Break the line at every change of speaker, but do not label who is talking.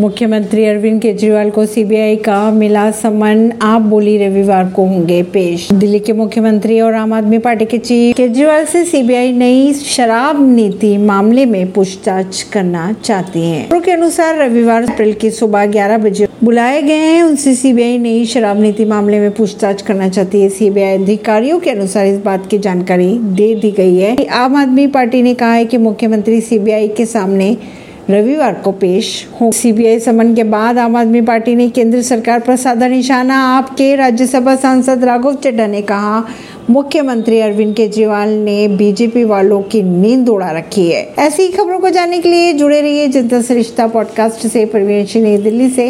मुख्यमंत्री अरविंद केजरीवाल को सीबीआई का मिला समन। आप बोली, रविवार को होंगे पेश। दिल्ली के मुख्यमंत्री और आम आदमी पार्टी के चीफ केजरीवाल से सीबीआई नई शराब नीति मामले में पूछताछ करना चाहती है। के अनुसार, रविवार अप्रैल की सुबह 11 बजे बुलाए गए हैं। उनसे सीबीआई नई शराब नीति मामले में पूछताछ करना चाहती है। सीबीआई अधिकारियों के अनुसार इस बात की जानकारी दे दी गई है। आम आदमी पार्टी ने कहा है कि मुख्यमंत्री सीबीआई के सामने रविवार को पेश हो। सीबीआई समन के बाद आम आदमी पार्टी ने केंद्र सरकार पर साधा निशाना, आपके राज्यसभा सांसद राघव चड्ढा ने कहा, मुख्यमंत्री अरविंद केजरीवाल ने बीजेपी वालों की नींद उड़ा रखी है। ऐसी खबरों को जानने के लिए जुड़े रहिए जनता सरिश्ता पॉडकास्ट से, परवीन नई दिल्ली से।